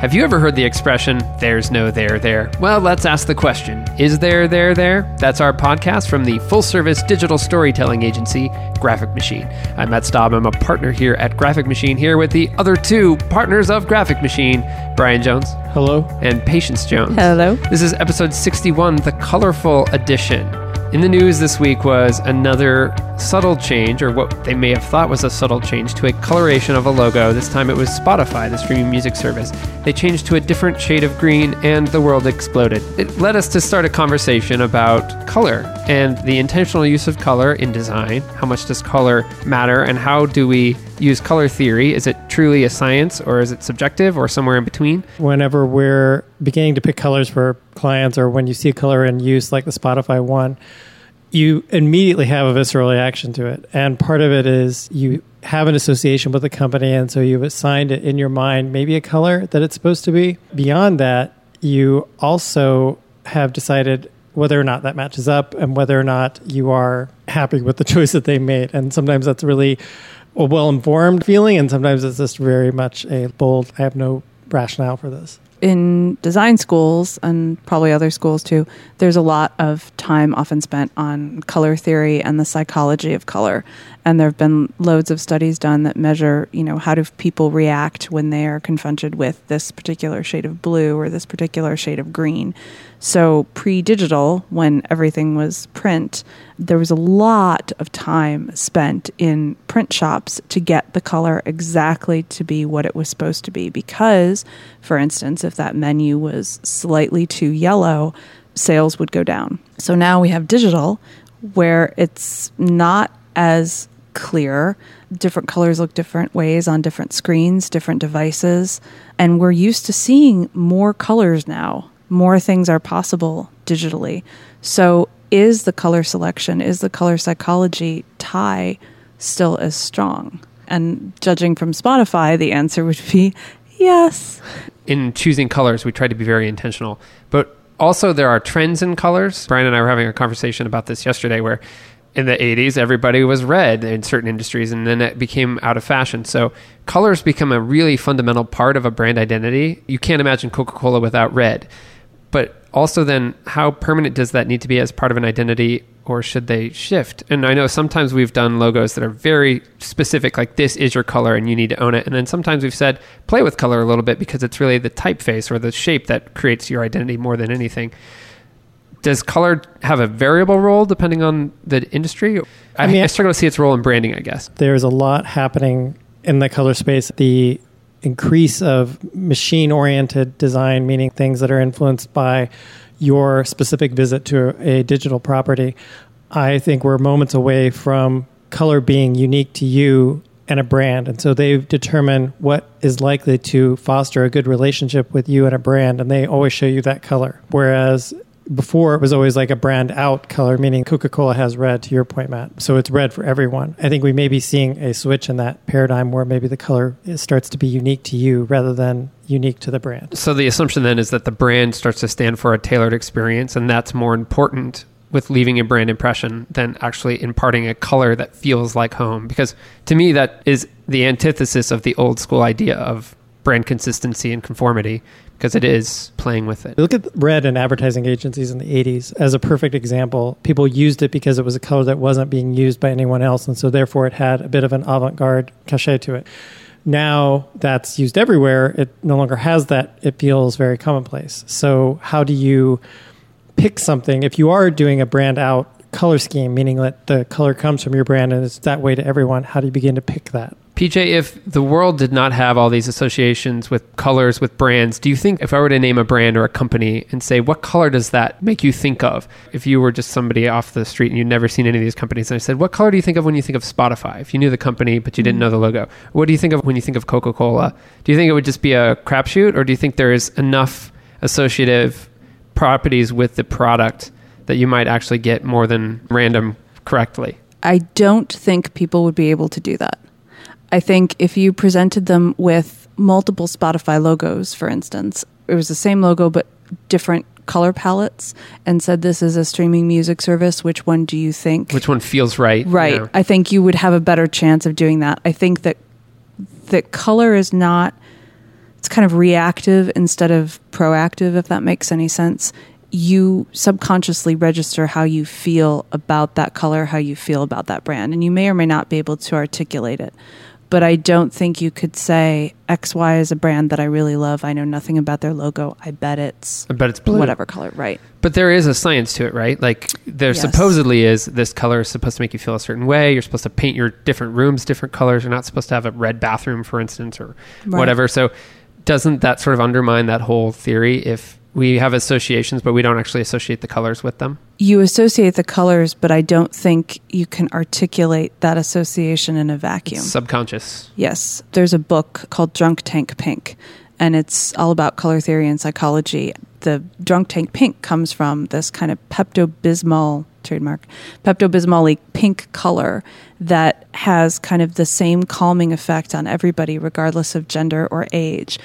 Have you ever heard the expression, there's no there there? Well, let's ask the question Is there there there? That's our podcast from the full service digital storytelling agency, Graphic Machine. I'm Matt Staub. I'm a partner here at Graphic Machine, here with the other two partners of Graphic Machine, Brian Jones. Hello. And Patience Jones. Hello. This is episode 61, the colorful edition. In the news this week was another subtle change, or what they may have thought was a subtle change, to a coloration of a logo. This time it was Spotify, the streaming music service. They changed to a different shade of green, and the world exploded. It led us to start a conversation about color and the intentional use of color in design. How much does color matter, and how do we use color theory? Is it truly a science, or is it subjective, or somewhere in between? Whenever we're beginning to pick colors for clients, or when you see a color in use, like the Spotify one, you immediately have a visceral reaction to it. And part of it is you have an association with the company, and so you've assigned it in your mind maybe a color that it's supposed to be. Beyond that, you also have decided whether or not that matches up and whether or not you are happy with the choice that they made. And sometimes that's really a well informed feeling, and sometimes it's just very much a bold, I have no rationale for this in design schools and probably other schools too, there's a lot of time often spent on color theory and the psychology of color. And there have been loads of studies done that measure, you know, how do people react when they are confronted with this particular shade of blue or this particular shade of green. So, pre digital, when everything was print, there was a lot of time spent in print shops to get the color exactly to be what it was supposed to be. Because, for instance, if that menu was slightly too yellow, sales would go down. So now we have digital where it's not as clear. Different colors look different ways on different screens, different devices. And we're used to seeing more colors now more things are possible digitally. So, is the color selection, is the color psychology tie still as strong? And judging from Spotify, the answer would be yes. In choosing colors, we try to be very intentional. But also, there are trends in colors. Brian and I were having a conversation about this yesterday where in the 80s everybody was red in certain industries and then it became out of fashion so colors become a really fundamental part of a brand identity you can't imagine coca-cola without red but also, then, how permanent does that need to be as part of an identity, or should they shift? And I know sometimes we've done logos that are very specific, like this is your color and you need to own it. And then sometimes we've said play with color a little bit because it's really the typeface or the shape that creates your identity more than anything. Does color have a variable role depending on the industry? I, I mean, I struggle to see its role in branding, I guess. There's a lot happening in the color space. The increase of machine oriented design, meaning things that are influenced by your specific visit to a digital property, I think we're moments away from color being unique to you and a brand. And so they determine what is likely to foster a good relationship with you and a brand, and they always show you that color. Whereas before it was always like a brand out color, meaning Coca Cola has red, to your point, Matt. So it's red for everyone. I think we may be seeing a switch in that paradigm where maybe the color starts to be unique to you rather than unique to the brand. So the assumption then is that the brand starts to stand for a tailored experience, and that's more important with leaving a brand impression than actually imparting a color that feels like home. Because to me, that is the antithesis of the old school idea of brand consistency and conformity because it is playing with it. Look at red in advertising agencies in the 80s as a perfect example. People used it because it was a color that wasn't being used by anyone else, and so therefore it had a bit of an avant garde cachet to it. Now that's used everywhere, it no longer has that. It feels very commonplace. So, how do you pick something if you are doing a brand out color scheme, meaning that the color comes from your brand and it's that way to everyone? How do you begin to pick that? PJ, if the world did not have all these associations with colors, with brands, do you think if I were to name a brand or a company and say, what color does that make you think of? If you were just somebody off the street and you'd never seen any of these companies, and I said, what color do you think of when you think of Spotify? If you knew the company, but you didn't mm-hmm. know the logo, what do you think of when you think of Coca Cola? Do you think it would just be a crapshoot, or do you think there is enough associative properties with the product that you might actually get more than random correctly? I don't think people would be able to do that. I think if you presented them with multiple Spotify logos, for instance, it was the same logo but different color palettes and said this is a streaming music service which one do you think which one feels right right you know? i think you would have a better chance of doing that i think that that color is not it's kind of reactive instead of proactive, if that makes any sense. You subconsciously register how you feel about that color, how you feel about that brand, and you may or may not be able to articulate it. But I don't think you could say XY is a brand that I really love. I know nothing about their logo. I bet it's I bet it's blue. whatever color, right? But there is a science to it, right? Like there Yes. supposedly is this color is supposed to make you feel a certain way. You're supposed to paint your different rooms different colors. You're not supposed to have a red bathroom, for instance, or Right. whatever. So doesn't that sort of undermine that whole theory if we have associations but we don't actually associate the colors with them? You associate the colors, but I don't think you can articulate that association in a vacuum. Subconscious. Yes. There's a book called Drunk Tank Pink, and it's all about color theory and psychology. The Drunk Tank Pink comes from this kind of Pepto Bismol trademark, Pepto Bismol pink color that has kind of the same calming effect on everybody, regardless of gender or age.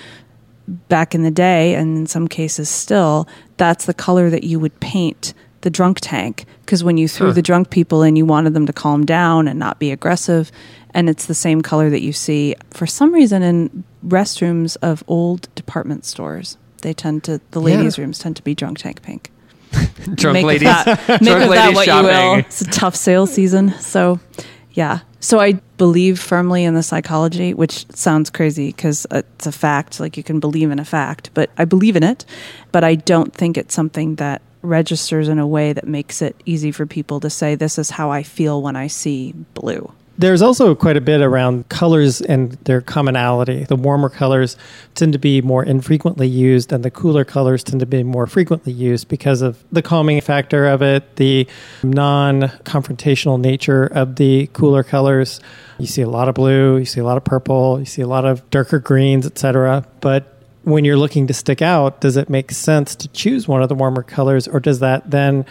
Back in the day, and in some cases still, that's the color that you would paint the drunk tank because when you threw Huh. the drunk people in, you wanted them to calm down and not be aggressive. And it's the same color that you see for some reason in restrooms of old department stores. They tend to, the Yeah. ladies' rooms tend to be drunk tank pink. Drunk make ladies. That, make Drunk of that ladies what you will. shopping. It's a tough sales season. So, yeah. So I believe firmly in the psychology, which sounds crazy because it's a fact. Like you can believe in a fact, but I believe in it. But I don't think it's something that registers in a way that makes it easy for people to say, this is how I feel when I see blue. There's also quite a bit around colors and their commonality. The warmer colors tend to be more infrequently used, and the cooler colors tend to be more frequently used because of the calming factor of it, the non confrontational nature of the cooler colors. You see a lot of blue, you see a lot of purple, you see a lot of darker greens, etc. But when you're looking to stick out, does it make sense to choose one of the warmer colors, or does that then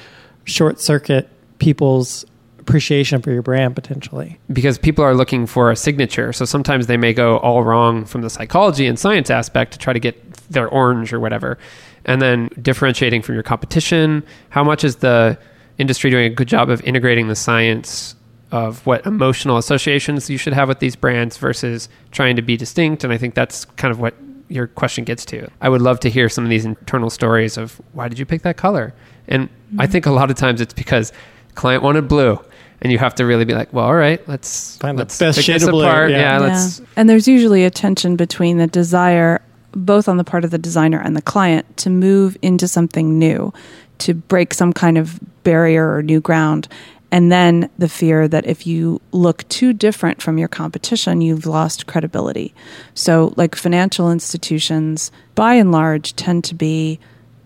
short circuit people's appreciation for your brand potentially? because people are looking for a signature. So sometimes they may go all wrong from the psychology and science aspect to try to get their orange or whatever. And then differentiating from your competition. How much is the industry doing a good job of integrating the science of what emotional associations you should have with these brands versus trying to be distinct? And I think that's kind of what your question gets to. I would love to hear some of these internal stories of why did you pick that color? And I mm-hmm. think a lot of times it's because client wanted blue and you have to really be like, well, all right, let's Find let's best pick shade this of blue, apart. yeah. Yeah, let's And there's usually a tension between the desire, both on the part of the designer and the client, to move into something new, to break some kind of barrier or new ground. And then the fear that if you look too different from your competition, you've lost credibility. So, like financial institutions, by and large, tend to be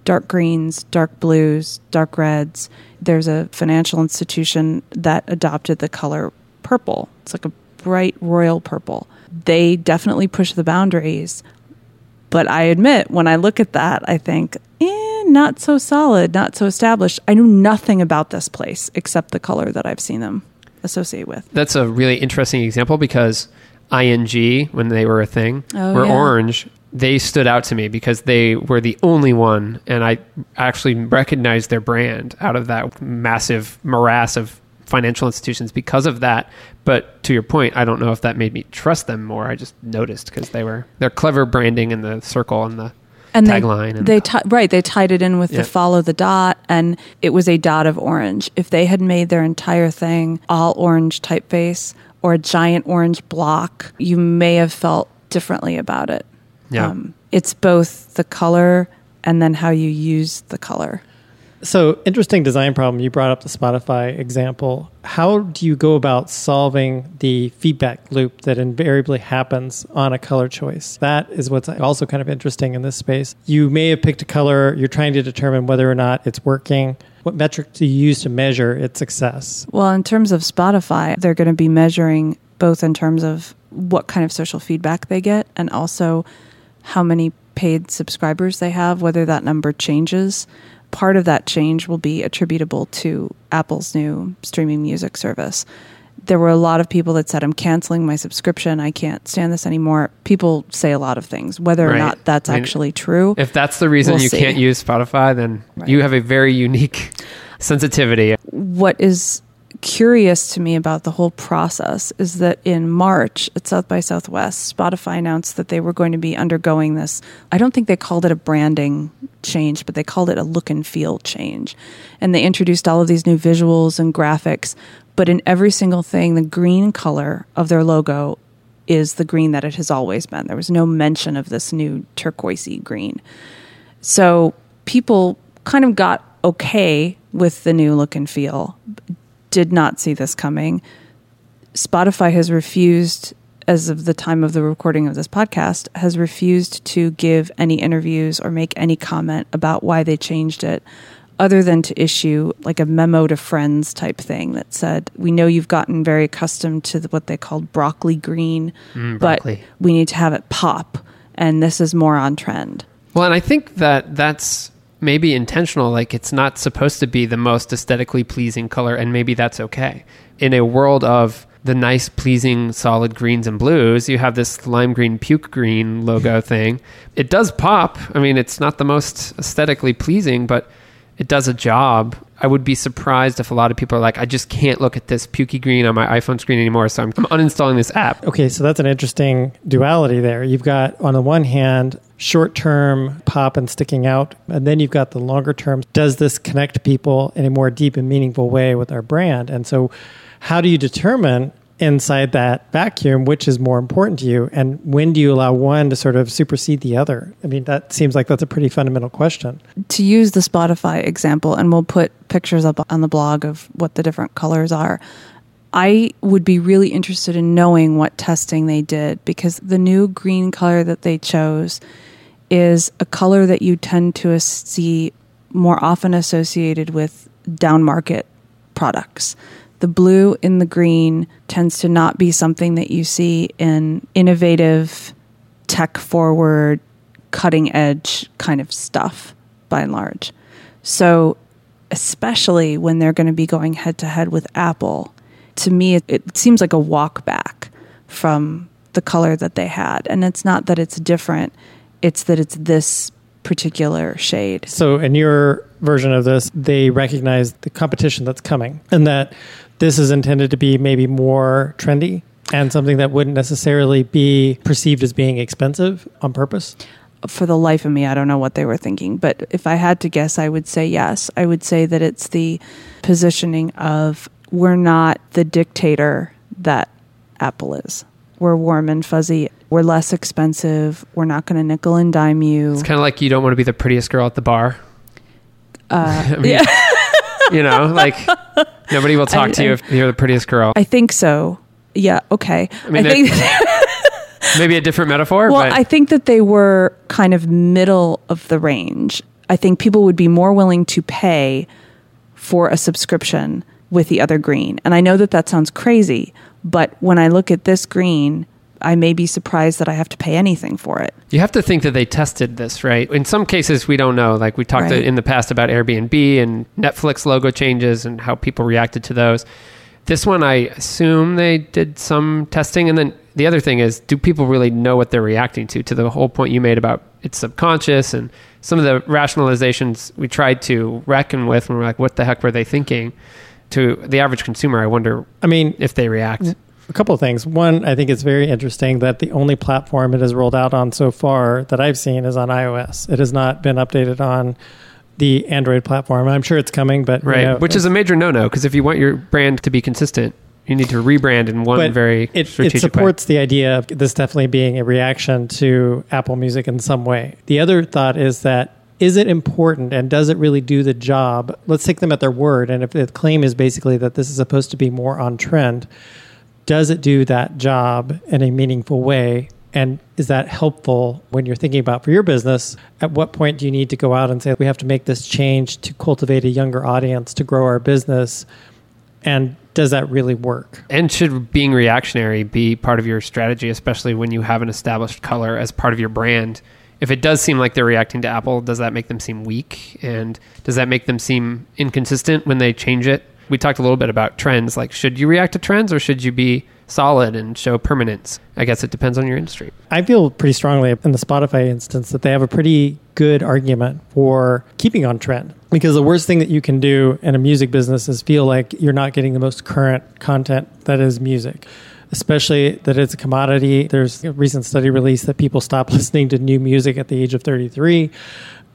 dark greens, dark blues, dark reds. There's a financial institution that adopted the color purple. It's like a bright royal purple. They definitely push the boundaries. But I admit, when I look at that, I think, eh, not so solid, not so established. I know nothing about this place except the color that I've seen them associate with. that's a really interesting example because ING, when they were a thing, Oh, were yeah. orange. They stood out to me because they were the only one, and I actually recognized their brand out of that massive morass of financial institutions because of that. But to your point, I don't know if that made me trust them more. I just noticed because they were their clever branding and the circle and the and tagline They, and- they ti- right, they tied it in with Yeah. the follow the dot, and it was a dot of orange. If they had made their entire thing all orange typeface or a giant orange block, you may have felt differently about it. Yeah. Um, it's both the color and then how you use the color. So, interesting design problem. You brought up the Spotify example. How do you go about solving the feedback loop that invariably happens on a color choice? That is what's also kind of interesting in this space. You may have picked a color, you're trying to determine whether or not it's working. What metric do you use to measure its success? Well, in terms of Spotify, they're going to be measuring both in terms of what kind of social feedback they get and also how many paid subscribers they have, whether that number changes. Part of that change will be attributable to Apple's new streaming music service. There were a lot of people that said, I'm canceling my subscription. I can't stand this anymore. People say a lot of things. Whether or not that's I mean, actually true, If that's the reason We'll you see. can't use Spotify, then Right. you have a very unique sensitivity. what is curious to me about the whole process is that in March at South by Southwest, Spotify announced that they were going to be undergoing this. I don't think they called it a branding change, but they called it a look and feel change. And they introduced all of these new visuals and graphics. But in every single thing, the green color of their logo is the green that it has always been. There was no mention of this new turquoisey green. So people kind of got okay with the new look and feel, did not see this coming. Spotify has refused, as of the time of the recording of this podcast, has refused to give any interviews or make any comment about why they changed it, other than to issue like a memo to friends type thing that said, We know you've gotten very accustomed to the, what they called broccoli green, Mm, but we need to have it pop, and this is more on trend. Well, and I think that that's maybe intentional. Like it's not supposed to be the most aesthetically pleasing color, and maybe that's okay. In a world of the nice, pleasing, solid greens and blues, you have this lime green, puke green logo thing. It does pop. I mean, it's not the most aesthetically pleasing, but it does a job. I would be surprised if a lot of people are like, I just can't look at this pukey green on my iPhone screen anymore, so I'm, I'm uninstalling this app. Okay, so that's an interesting duality there. You've got, on the one hand, short term pop and sticking out, and then you've got the longer term. Does this connect people in a more deep and meaningful way with our brand? And so, how do you determine inside that vacuum which is more important to you? And when do you allow one to sort of supersede the other? I mean, that seems like that's a pretty fundamental question. to use the Spotify example, and we'll put pictures up on the blog of what the different colors are. I would be really interested in knowing what testing they did because the new green color that they chose is a color that you tend to see more often associated with down market products. The blue in the green tends to not be something that you see in innovative, tech forward, cutting edge kind of stuff by and large. So, especially when they're going to be going head to head with Apple, to me, it, it seems like a walk back from the color that they had. And it's not that it's different, it's that it's this particular shade. So, in your version of this, they recognize the competition that's coming and that this is intended to be maybe more trendy and something that wouldn't necessarily be perceived as being expensive on purpose. For the life of me, I don't know what they were thinking. But if I had to guess, I would say yes. I would say that it's the positioning of we're not the dictator that Apple is. We're warm and fuzzy. We're less expensive. We're not going to nickel and dime you. It's kind of like you don't want to be the prettiest girl at the bar. Uh, I mean, yeah. you know, like nobody will talk I- to you if you're the prettiest girl. I think so. Yeah. Okay. I, mean, think. Maybe a different metaphor, well, but I think that they were kind of middle of the range. I think people would be more willing to pay for a subscription with the other green. And I know that that sounds crazy, but when I look at this green, I may be surprised that I have to pay anything for it. you have to think that they tested this, right? In some cases, we don't know. Like we talked Right. in the past about Airbnb and Netflix logo changes and how people reacted to those. This one, I assume they did some testing. And then the other thing is, do people really know what they're reacting to? To the whole point you made about it's subconscious and some of the rationalizations we tried to reckon with when we're like, what the heck were they thinking? To the average consumer, I wonder I mean, if they react. A couple of things. One, I think it's very interesting that the only platform it has rolled out on so far that I've seen is on iOS. It has not been updated on the Android platform. I'm sure it's coming, but you know, which is a major no-no because if you want your brand to be consistent, you need to rebrand in one but very it, it supports the idea of this definitely being a reaction to Apple Music in some way. The other thought is that is it important and does it really do the job? Let's take them at their word. And if the claim is basically that this is supposed to be more on trend, does it do that job in a meaningful way? And is that helpful when you're thinking about for your business? At what point do you need to go out and say, we have to make this change to cultivate a younger audience to grow our business? And does that really work? And should being reactionary be part of your strategy, especially when you have an established color as part of your brand? If it does seem like they're reacting to Apple, does that make them seem weak? And does that make them seem inconsistent when they change it? We talked a little bit about trends. Like, should you react to trends or should you be solid and show permanence? I guess it depends on your industry. I feel pretty strongly in the Spotify instance that they have a pretty good argument for keeping on trend. Because the worst thing that you can do in a music business is feel like you're not getting the most current content that is music, especially that it's a commodity. There's a recent study released that people stop listening to new music at the age of 33.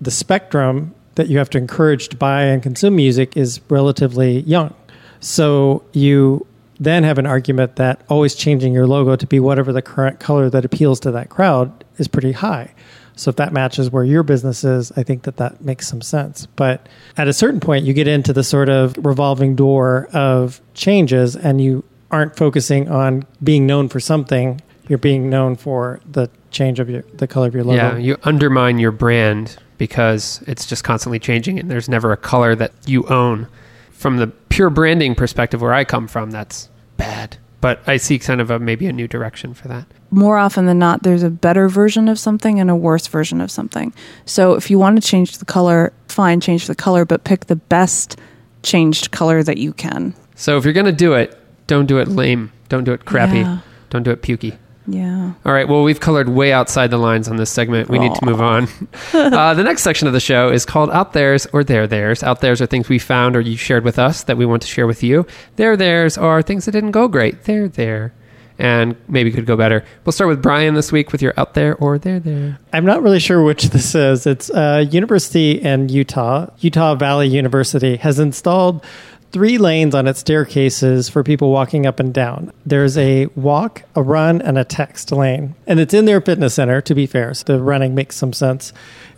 The spectrum that you have to encourage to buy and consume music is relatively young. So you then have an argument that always changing your logo to be whatever the current color that appeals to that crowd is pretty high. So if that matches where your business is, I think that that makes some sense. But at a certain point, you get into the sort of revolving door of changes, and you aren't focusing on being known for something. You're being known for the change of your the color of your logo. Yeah, you undermine your brand because it's just constantly changing and there's never a color that you own. From the pure branding perspective where I come from, that's bad. But I see kind of a maybe a new direction for that. more often than not, there's a better version of something and a worse version of something. So if you want to change the color, fine, change the color, but pick the best changed color that you can. So if you're going to do it, don't do it lame. Don't do it crappy. Yeah. Don't do it pukey. Yeah. All right. Well, we've colored way outside the lines on this segment. We need to move on. uh, the next section of the show is called Out Theirs or There Theirs. Out Theirs are things we found or you shared with us that we want to share with you. There Theirs are things that didn't go great. They're there. And maybe could go better. We'll start with Brian this week with your Out There or There There. I'm not really sure which this is. It's a university in Utah. Utah Valley University has installed three lanes on its staircases for people walking up and down. There's a walk, a run, and a text lane. And it's in their fitness center, to be fair. So the running makes some sense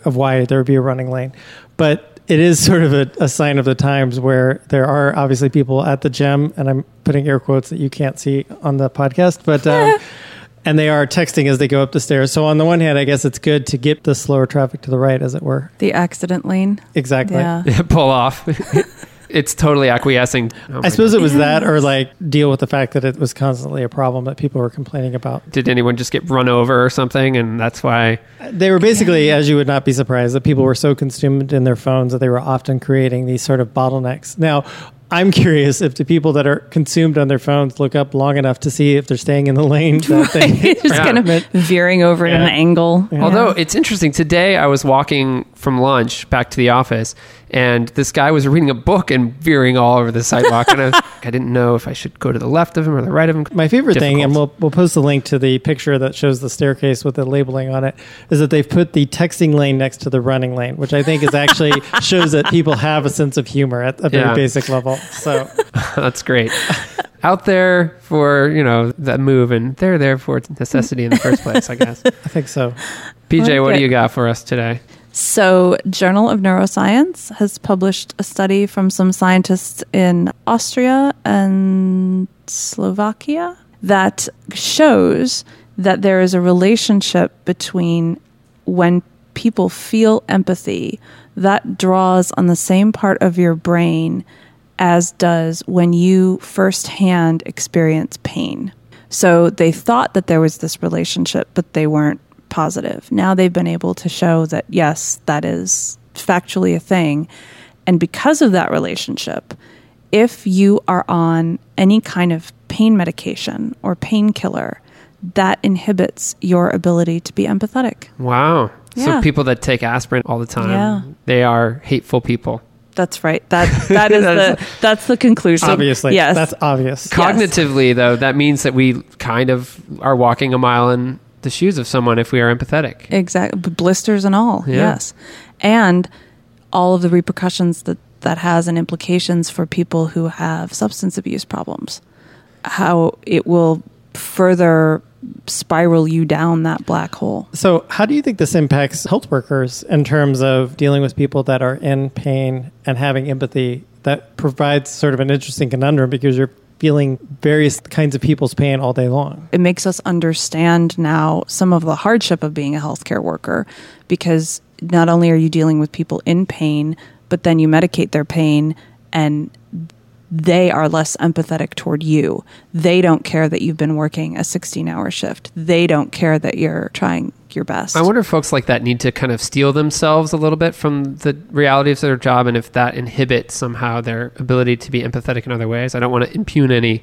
of why there would be a running lane. But it is sort of a, a sign of the times where there are obviously people at the gym, and I'm putting air quotes that you can't see on the podcast, but. Um, and they are texting as they go up the stairs. So on the one hand, I guess it's good to get the slower traffic to the right, as it were. The accident lane. Exactly. Yeah. Pull off. It's totally acquiescing. Oh I my suppose it was that, or like deal with the fact that it was constantly a problem that people were complaining about. Did anyone just get run over or something? And that's why. They were basically, as you would not be surprised, that people were so consumed in their phones that they were often creating these sort of bottlenecks. Now, I'm curious if the people that are consumed on their phones look up long enough to see if they're staying in the lane that they Just Yeah. kind of veering over at an angle. Yeah. Although it's interesting, today I was walking from lunch back to the office, and this guy was reading a book and veering all over the sidewalk, and I, was, I didn't know if I should go to the left of him or the right of him. My favorite thing, and we'll we'll post the link to the picture that shows the staircase with the labeling on it, is that they've put the texting lane next to the running lane, which I think is actually shows that people have a sense of humor at a very Yeah. basic level. So That's great. Out there for you know that move, and they're there for necessity in the first place, I guess. I think so. PJ, what Okay. do you got for us today? So, Journal of Neuroscience has published a study from some scientists in Austria and Slovakia that shows that there is a relationship between when people feel empathy that draws on the same part of your brain as does when you firsthand experience pain. So they thought that there was this relationship, but they weren't positive. Now they've been able to show that, yes, that is factually a thing. And because of that relationship, if you are on any kind of pain medication or painkiller, that inhibits your ability to be empathetic. Wow. Yeah. So people that take aspirin all the time, Yeah. they are hateful people. That's right. That that is That the that's the conclusion. Obviously, yes. that's obvious. Cognitively, though, that means that we kind of are walking a mile in the shoes of someone if we are empathetic. exactly blisters and all. Yeah. Yes, and all of the repercussions that that has and implications for people who have substance abuse problems. How it will further spiral you down that black hole. So, how do you think this impacts health workers in terms of dealing with people that are in pain and having empathy? That provides sort of an interesting conundrum because you're feeling various kinds of people's pain all day long. it makes us understand now some of the hardship of being a healthcare worker because not only are you dealing with people in pain, but then you medicate their pain and they are less empathetic toward you. They don't care that you've been working a 16 hour shift. They don't care that you're trying your best. I wonder if folks like that need to kind of steel themselves a little bit from the reality of their job and if that inhibits somehow their ability to be empathetic in other ways. I don't want to impugn any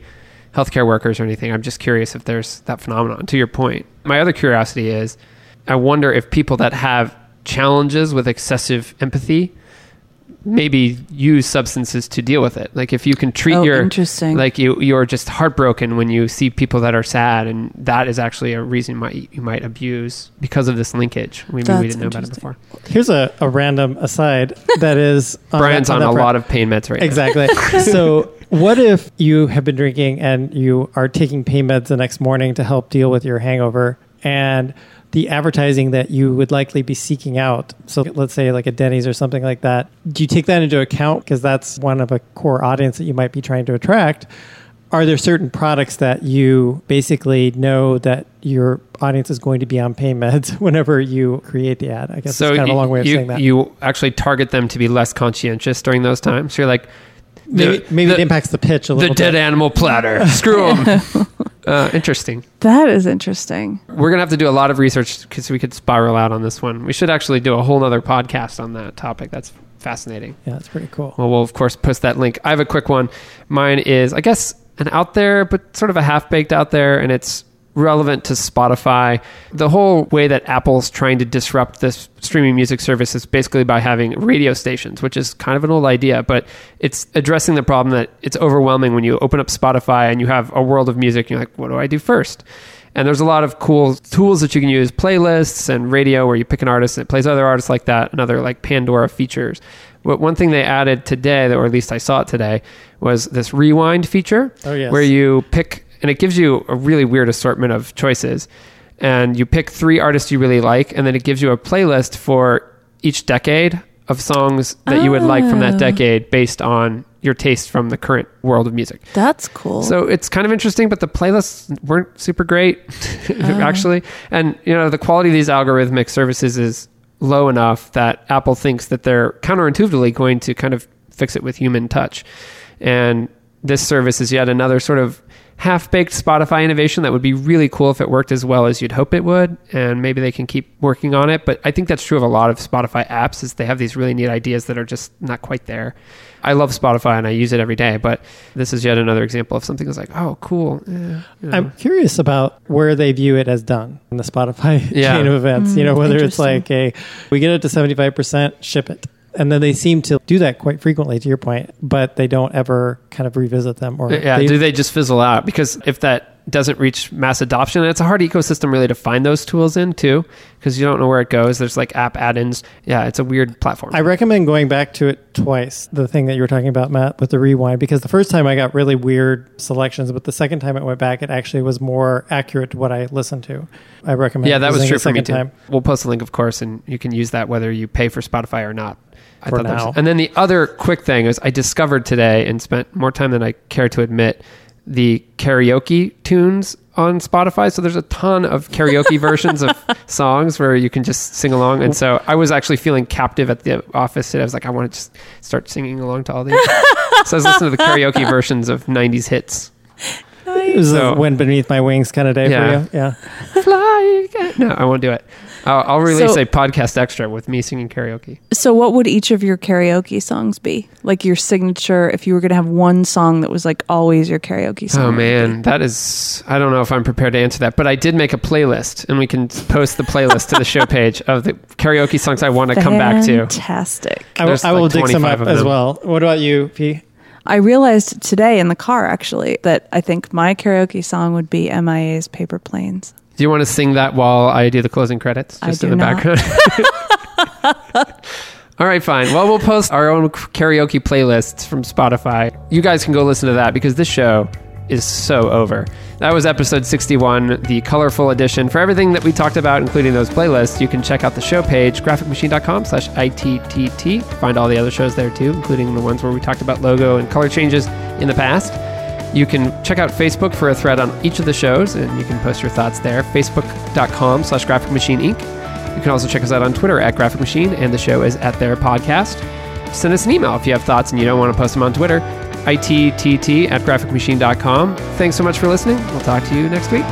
healthcare workers or anything. I'm just curious if there's that phenomenon. To your point, my other curiosity is I wonder if people that have challenges with excessive empathy maybe use substances to deal with it. Like if you can treat Oh, your interesting. like you you're just heartbroken when you see people that are sad, and that is actually a reason why you might abuse because of this linkage. Maybe we That's didn't know about it before. Here's a, a random aside that is on Brian's that- on, that a front. lot of pain meds right now. Exactly. so, what if you have been drinking and you are taking pain meds the next morning to help deal with your hangover, and the advertising that you would likely be seeking out? So, let's say like a Denny's or something like that. Do you take that into account because that's one of a core audience that you might be trying to attract? Are there certain products that you basically know that your audience is going to be on pain meds whenever you create the ad? I guess so it's kind of a long way of you, saying that. you actually target them to be less conscientious during those times. So you're like, maybe the- maybe the- it impacts the pitch a little. Bit. The little dead animal platter. Screw them. uh, interesting. That is interesting. We're gonna have to do a lot of research because we could spiral out on this one. We should actually do a whole other podcast on that topic. That's fascinating. Yeah, it's pretty cool. Well, we'll of course post that link. I have a quick one. Mine is, I guess, an out there, but sort of a half baked out there, and it's relevant to Spotify. The whole way that Apple's trying to disrupt this streaming music service is basically by having radio stations, which is kind of an old idea, but it's addressing the problem that it's overwhelming when you open up Spotify and you have a world of music. And you're like, what do I do first? And there's a lot of cool tools that you can use, playlists and radio where you pick an artist and it plays other artists like that, and other like Pandora features. But one thing they added today, or at least I saw it today, was this rewind feature Oh, yes. where you pick, and it gives you a really weird assortment of choices. And you pick three artists you really like, and then it gives you a playlist for each decade of songs that you would like from that Oh. decade based on your taste from the current world of music. That's cool. So it's kind of interesting, but the playlists weren't super great, uh-huh. actually. And you know, the quality of these algorithmic services is low enough that Apple thinks that they're counterintuitively going to kind of fix it with human touch. And this service is yet another sort of half-baked Spotify innovation that would be really cool if it worked as well as you'd hope it would. And maybe they can keep working on it. But I think that's true of a lot of Spotify apps is they have these really neat ideas that are just not quite there. I love Spotify and I use it every day, but this is yet another example of something that's like, oh, cool. Yeah, you know. I'm curious about where they view it as done in the Spotify Yeah. chain of events. you know, Mm, whether it's like a we get it to 75%, ship it. And then they seem to do that quite frequently, to your point, but they don't ever kind of revisit them. Or yeah, they, do they just fizzle out? Because if that doesn't reach mass adoption, and it's a hard ecosystem really to find those tools in too, because you don't know where it goes. There's like app add-ins. Yeah, it's a weird platform. I recommend going back to it twice. The thing that you were talking about, Matt, with the rewind, because the first time I got really weird selections, but the second time it went back, it actually was more accurate to what I listened to. I recommend. yeah, that was true for me second too. time. We'll post a link, of course, and you can use that whether you pay for Spotify or not. I For thought that was- now. and then the other quick thing is I discovered today and spent more time than I care to admit the karaoke tunes on Spotify. So there's a ton of karaoke versions of songs where you can just sing along. And so I was actually feeling captive at the office today. I was like, I want to just start singing along to all these. so I was listening to the karaoke versions of 90s hits. It was So- a wind beneath my wings kind of day Yeah. for you. Yeah. Fly again. No, I won't do it. I'll, I'll release So- a podcast extra with me singing karaoke. So, what would each of your karaoke songs be? Like your signature, if you were going to have one song that was like always your karaoke song? Oh what would it man, that is I don't know if I'm prepared to answer that, but I did make a playlist and we can post the playlist to the show page of the karaoke songs I want to come back to. Fantastic. I will, I will like dig some 25 up of as well. What about you, P? I realized today in the car actually that I think my karaoke song would be MIA's Paper Planes. Do you want to sing that while I do the closing credits I just in the not. background? All right, fine. Well, we'll post our own karaoke playlists from Spotify. You guys can go listen to that because this show is so over. That was episode 61, the colorful edition. For everything that we talked about, including those playlists, you can check out the show page, graphicmachine.com slash ITTT. Find all the other shows there too, including the ones where we talked about logo and color changes in the past. You can check out Facebook for a thread on each of the shows, and you can post your thoughts there. Facebook.com slash Graphic Machine Inc. You can also check us out on Twitter at Graphic Machine, and the show is at their podcast. Send us an email if you have thoughts and you don't want to post them on Twitter. ITTT at graphicmachine.com. Thanks so much for listening. We'll talk to you next week.